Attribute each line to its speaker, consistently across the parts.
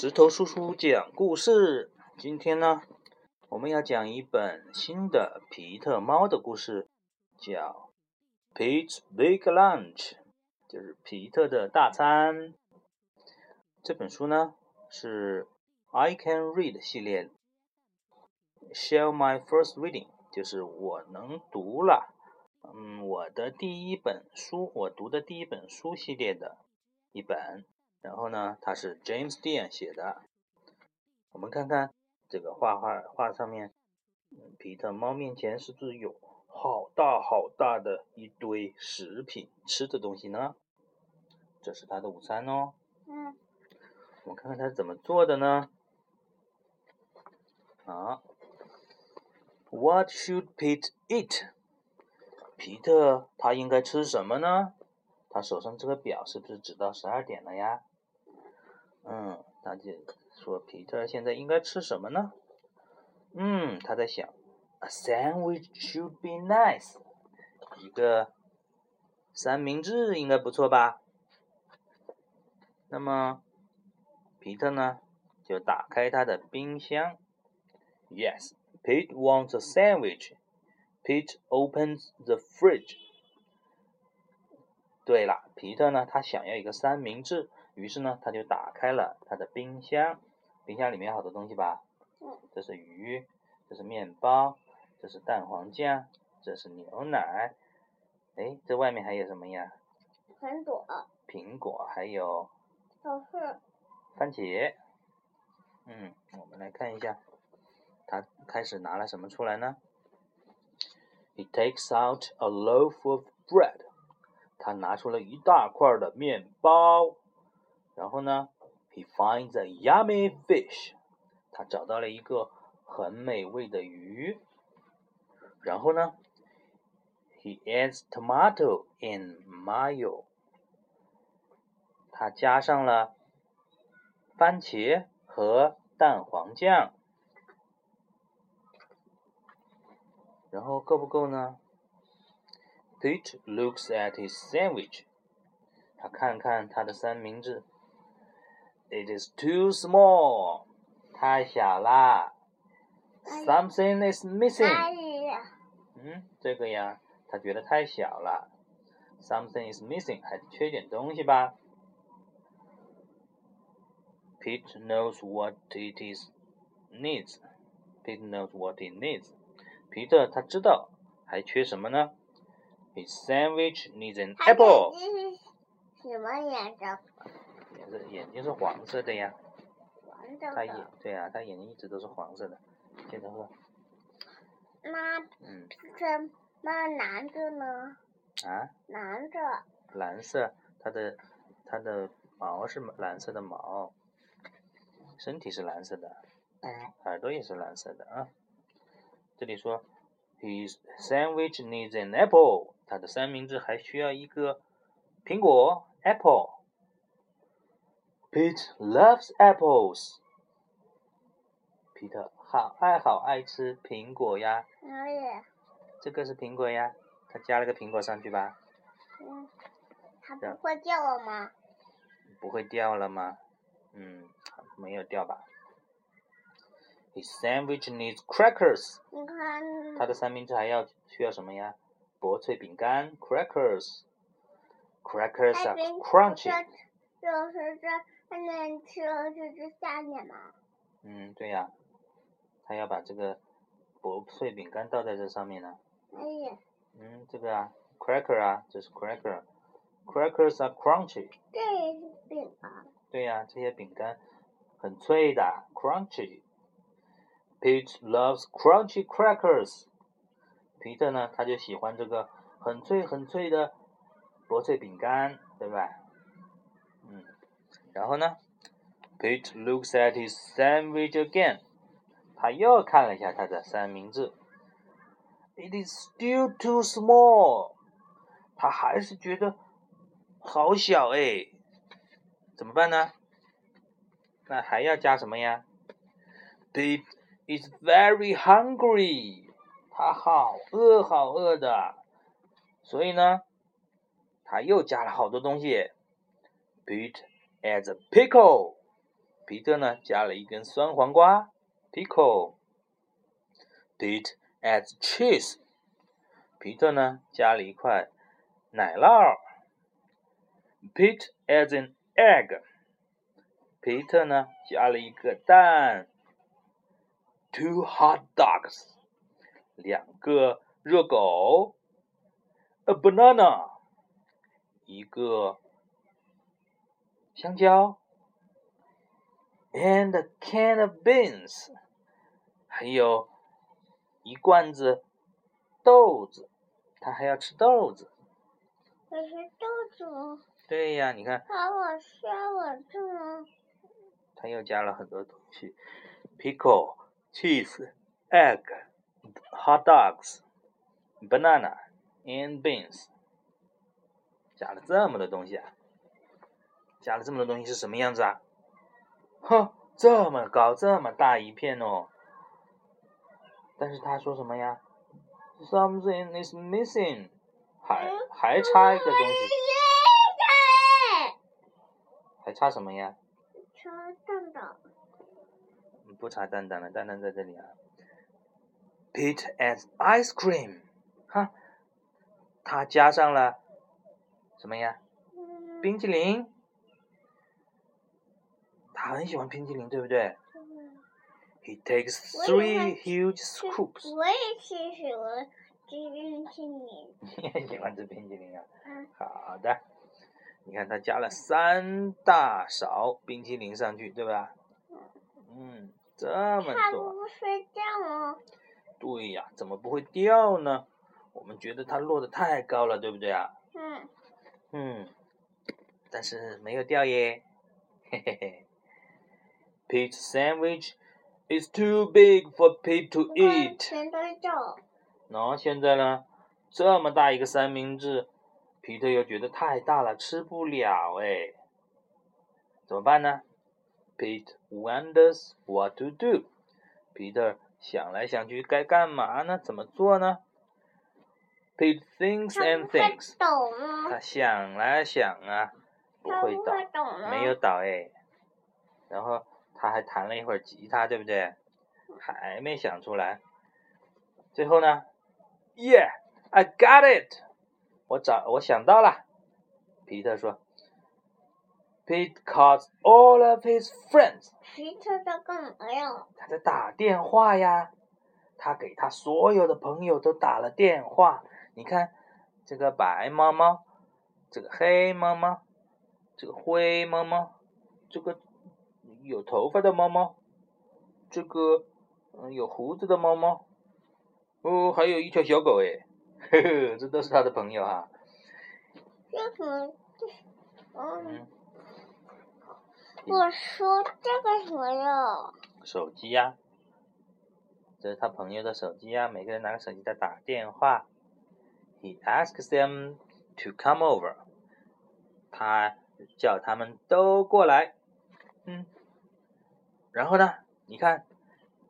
Speaker 1: 石头叔叔讲故事。今天呢，我们要讲一本新的皮特猫的故事，叫《Pete's Big Lunch》，就是皮特的大餐。这本书呢是 I Can Read 系列，Share My First Reading，就是我能读了，嗯，我的第一本书，我读的第一本书系列的一本。然后呢，它是 James Dean 写的。我们看看这个画画画上面，皮特猫面前是不是有好大好大的一堆食品吃的东西呢？这是他的午餐
Speaker 2: 哦。嗯。
Speaker 1: 我们看看他是怎么做的呢？啊，What should Pete eat？皮特他应该吃什么呢？他手上这个表是不是指到十二点了呀？嗯，大姐说皮特现在应该吃什么呢？嗯，他在想，a sandwich should be nice，一个三明治应该不错吧？那么皮特呢，就打开他的冰箱。Yes，Pete wants a sandwich. Pete opens the fridge. 对了，皮特呢，他想要一个三明治。于是呢，他就打开了他的冰箱，冰箱里面有好多东西吧？
Speaker 2: 嗯。
Speaker 1: 这是鱼，这是面包，这是蛋黄酱，这是牛奶。哎，这外面还有什么呀？
Speaker 2: 苹果。
Speaker 1: 苹果，还有。
Speaker 2: 都是。
Speaker 1: 番茄。嗯，我们来看一下，他开始拿了什么出来呢？He takes out a loaf of bread。他拿出了一大块的面包。然后呢，He finds a yummy fish，他找到了一个很美味的鱼。然后呢，He adds tomato and mayo，他加上了番茄和蛋黄酱。然后够不够呢？Pete looks at his sandwich，他看看他的三明治。It is too small，太小啦。Something is missing。嗯，这个呀，他觉得太小了。Something is missing，还缺点东西吧？Pete knows what it is needs。Pete knows what it needs。皮特他知道还缺什么呢？His sandwich needs an apple。
Speaker 2: 什么颜色？
Speaker 1: 眼睛是黄色的呀，
Speaker 2: 黄色
Speaker 1: 他眼对呀，他眼睛一直都是黄色的。接着喝。
Speaker 2: 那
Speaker 1: 嗯，
Speaker 2: 这那蓝色呢？
Speaker 1: 啊？
Speaker 2: 蓝色。
Speaker 1: 蓝色，它的它的毛是蓝色的毛，身体是蓝色的，耳朵也是蓝色的啊。这里说，His sandwich needs an apple，他的三明治还需要一个苹果，apple。Pete loves apples. 皮特好爱好爱吃苹果呀。
Speaker 2: 哪里？
Speaker 1: 这个是苹果呀，他加了个苹果上去吧。
Speaker 2: 嗯，它不会掉了吗？
Speaker 1: 不会掉了吗？嗯，没有掉吧。His sandwich needs crackers.
Speaker 2: 你看。
Speaker 1: 他的三明治还要需要什么呀？薄脆饼干，crackers。Crackers are crunchy.
Speaker 2: 就是这。还能吃了这只下面吗？
Speaker 1: 嗯，对呀，他要把这个薄脆饼干倒在这上面呢。
Speaker 2: 哎呀。
Speaker 1: 嗯，这个啊，cracker 啊，这是 cracker，crackers are crunchy。
Speaker 2: 这也是饼干。
Speaker 1: 对呀，这些饼干很脆的，crunchy。Pete loves crunchy crackers。皮特呢，他就喜欢这个很脆很脆的薄脆饼干，对吧？然后呢，Pete looks at his sandwich again。他又看了一下他的三明治。It is still too small。他还是觉得好小哎，怎么办呢？那还要加什么呀？Pete is very hungry。他好饿好饿的，所以呢，他又加了好多东西。Pete adds a pickle， 皮特呢加了一根酸黄瓜，pickle。Pete adds cheese。皮特呢加了一块奶酪。Pete adds an egg。皮特呢加了一个蛋。Two hot dogs。两个热狗。A banana。一个 香蕉。And a can of beans。还有一罐子豆子，他还要吃豆子。
Speaker 2: 我是豆子？
Speaker 1: 对呀，你看。他又加了很多东西：pickle、cheese、egg、hot dogs、banana and beans。加了这么多东西啊！加了这么多东西是什么样子啊？哼，这么高，这么大一片哦。但是他说什么呀？Something is missing，还还差一个东西。还差什么呀？
Speaker 2: 差蛋蛋。
Speaker 1: 不差蛋蛋了，蛋蛋在这里啊。Pete adds ice cream，哈，他加上了什么呀？冰淇淋。他很喜欢冰淇淋，对不对？He takes three huge scoops.
Speaker 2: 我也挺喜欢吃冰淇淋。
Speaker 1: 你也喜欢吃冰淇淋啊？
Speaker 2: 嗯。
Speaker 1: 好的，你看他加了三大勺冰淇淋上去，对吧？嗯，这么多。它
Speaker 2: 不睡觉吗？
Speaker 1: 对呀，怎么不会掉呢？我们觉得它落的太高了，对不对啊？
Speaker 2: 嗯。
Speaker 1: 嗯，但是没有掉耶，嘿嘿嘿。Peach sandwich. It's too big for Pete to eat。然后现在呢？这么大一个三明治，皮特又觉得太大了，吃不了哎。怎么办呢？Pete wonders what to do。皮特想来想去，该干嘛呢？怎么做呢？Pete thinks and thinks。他想来想啊，不会倒，没有倒哎。然后。他还弹了一会儿吉他，对不对？还没想出来。最后呢？Yeah, I got it！我找，我想到了。皮特说：“Pete calls all of his friends。”
Speaker 2: 皮特在干嘛呀？
Speaker 1: 他在打电话呀。他给他所有的朋友都打了电话。你看，这个白猫猫，这个黑猫猫，这个灰猫猫，这个。有头发的猫猫，这个嗯有胡子的猫猫，哦，还有一条小狗哎，呵呵，这都是他的朋友哈。
Speaker 2: 这什么？嗯。我说这个什么呀？
Speaker 1: 手机呀，这是他朋友的手机呀，每个人拿个手机在打电话。He asks them to come over，他叫他们都过来，嗯。然后呢？你看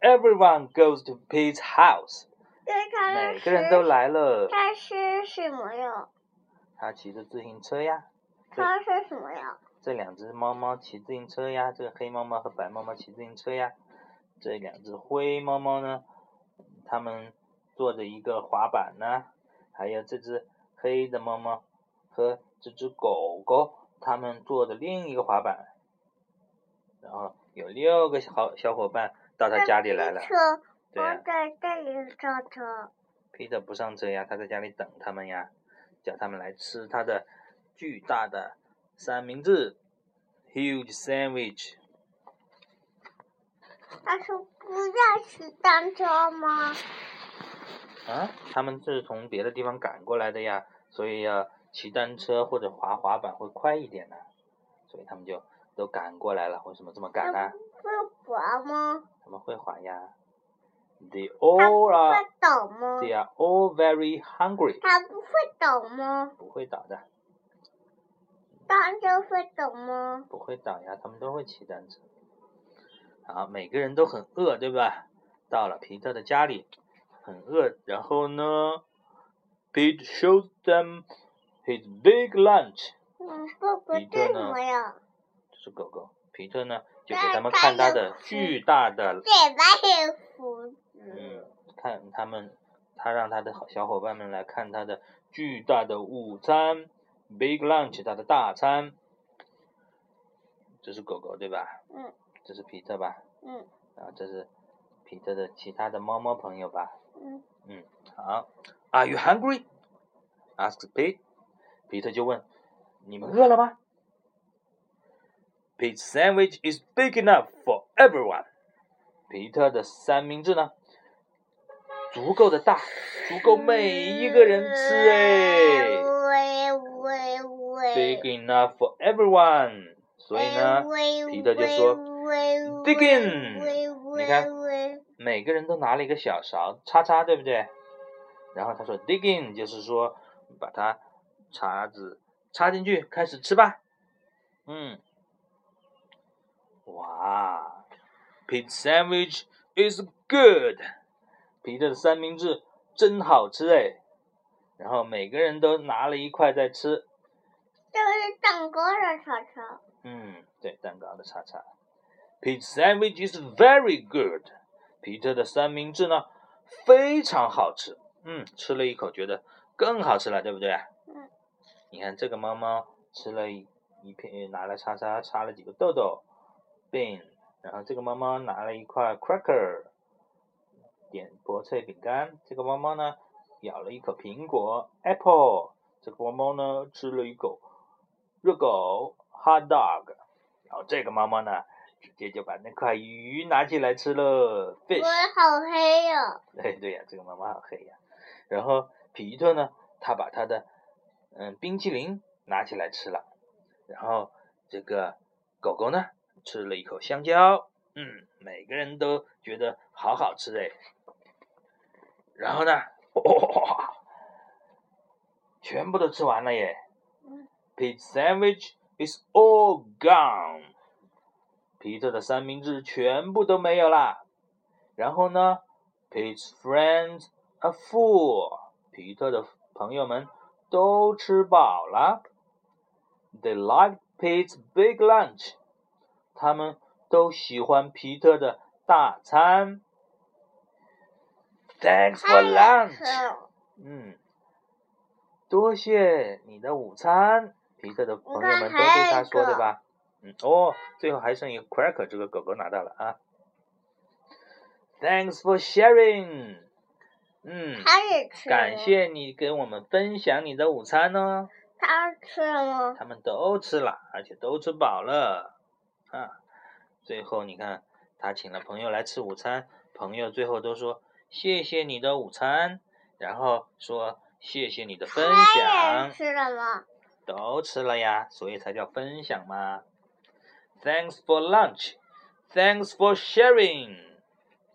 Speaker 1: ，everyone goes to Pete's house。每个人都来了。
Speaker 2: 他是什么呀？
Speaker 1: 他骑着自行车呀。
Speaker 2: 他是什么呀？
Speaker 1: 这两只猫猫骑自行车呀，这个黑猫猫和白猫猫骑自行车呀。这两只灰猫猫呢，它们坐着一个滑板呢。还有这只黑的猫猫和这只狗狗，它们坐着另一个滑板。然后。有六个好小伙伴到他家里来了，对呀。
Speaker 2: 在这里上车。
Speaker 1: Peter 不上车呀，他在家里等他们呀，叫他们来吃他的巨大的三明治，huge sandwich。
Speaker 2: 他说不要骑单车吗？
Speaker 1: 啊，他们是从别的地方赶过来的呀，所以要骑单车或者滑滑板会快一点呢，所以他们就。都赶过来了，为什么这么赶呢？
Speaker 2: 会滑吗？
Speaker 1: 他们会滑呀。They all are.
Speaker 2: 会倒吗
Speaker 1: ？They are all very hungry.
Speaker 2: 它不会倒吗？
Speaker 1: 不会倒的。
Speaker 2: 单车会倒吗？
Speaker 1: 不会倒呀，他们都会骑单车。好，每个人都很饿，对吧？到了皮特的家里，很饿，然后呢，Pete shows them his big lunch.
Speaker 2: 嗯，哥哥这什么呀？
Speaker 1: 是狗狗，皮特呢就给他们看他的巨大的，
Speaker 2: 嘴巴有胡子。
Speaker 1: 嗯，看他们，他让他的小伙伴们来看他的巨大的午餐，big lunch，他的大餐。这是狗狗对吧？
Speaker 2: 嗯。
Speaker 1: 这是皮特吧？
Speaker 2: 嗯。
Speaker 1: 啊，这是皮特的其他的猫猫朋友吧？
Speaker 2: 嗯。
Speaker 1: 嗯，好。Are you hungry? asked Pete. 皮特就问：“你们饿了吗？” Pete's sandwich is big enough for everyone. 皮特的三明治呢，足够的大，足够每一个人吃哎。Big enough for everyone. 所以呢，皮特就说：“Dig in。”你看，每个人都拿了一个小勺，叉叉，对不对？然后他说：“Dig in”，就是说把它叉子插进去，开始吃吧。嗯。哇，Pete's sandwich is good。皮特的三明治真好吃哎。然后每个人都拿了一块在吃。
Speaker 2: 这个是蛋糕的叉叉。
Speaker 1: 嗯，对，蛋糕的叉叉。Pete's sandwich is very good。皮特的三明治呢，非常好吃。嗯，吃了一口觉得更好吃了，对不对？
Speaker 2: 嗯。
Speaker 1: 你看这个猫猫吃了一一片，拿了叉叉插了几个豆豆。Bean，然后这个猫猫拿了一块 cracker，点薄脆饼干。这个猫猫呢，咬了一口苹果 apple。这个猫猫呢，吃了一口热狗 hot dog。然后这个猫猫呢，直接就把那块鱼拿起来吃了 fish。
Speaker 2: 我好黑呀！
Speaker 1: 哎，对呀，这个猫猫好黑呀。然后皮特呢，他把他的嗯冰淇淋拿起来吃了。然后这个狗狗呢？吃了一口香蕉，嗯，每个人都觉得好好吃哎。然后呢，哇，全部都吃完了耶。Pete's sandwich is all gone。皮特的三明治全部都没有啦。然后呢，Pete's friends are full。皮特的朋友们都吃饱了。They like Pete's big lunch。他们都喜欢皮特的大餐。Thanks for lunch。嗯，多谢你的午餐。皮特的朋友们都对他说的吧？嗯，哦，最后还剩一个 cracker，这个狗狗拿到了啊。Thanks for sharing。嗯，感谢你跟我们分享你的午餐呢。
Speaker 2: 他吃了吗？
Speaker 1: 他们都吃了，而且都吃饱了。啊，最后你看，他请了朋友来吃午餐，朋友最后都说谢谢你的午餐，然后说谢谢你的分享。
Speaker 2: 吃了吗？
Speaker 1: 都吃了呀，所以才叫分享嘛。Thanks for lunch. Thanks for sharing.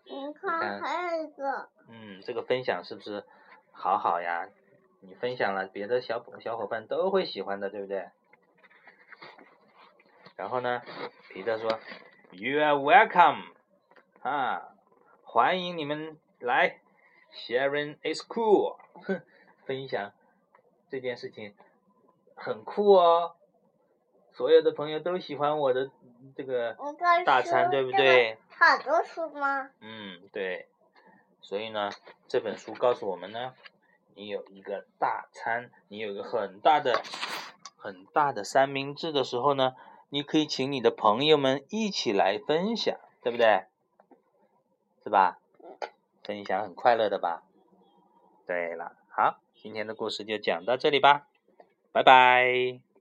Speaker 2: 你看，还有一个。
Speaker 1: 嗯，这个分享是不是好好呀？你分享了，别的小小伙伴都会喜欢的，对不对？然后呢，皮特说：“You are welcome，啊，欢迎你们来。Sharing is cool，哼，分享这件事情很酷哦。所有的朋友都喜欢我的这个大餐，对不对？
Speaker 2: 好多书吗？
Speaker 1: 嗯，对。所以呢，这本书告诉我们呢，你有一个大餐，你有一个很大的、很大的三明治的时候呢。”你可以请你的朋友们一起来分享，对不对？是吧？分享很快乐的吧？对了，好，今天的故事就讲到这里吧，拜拜。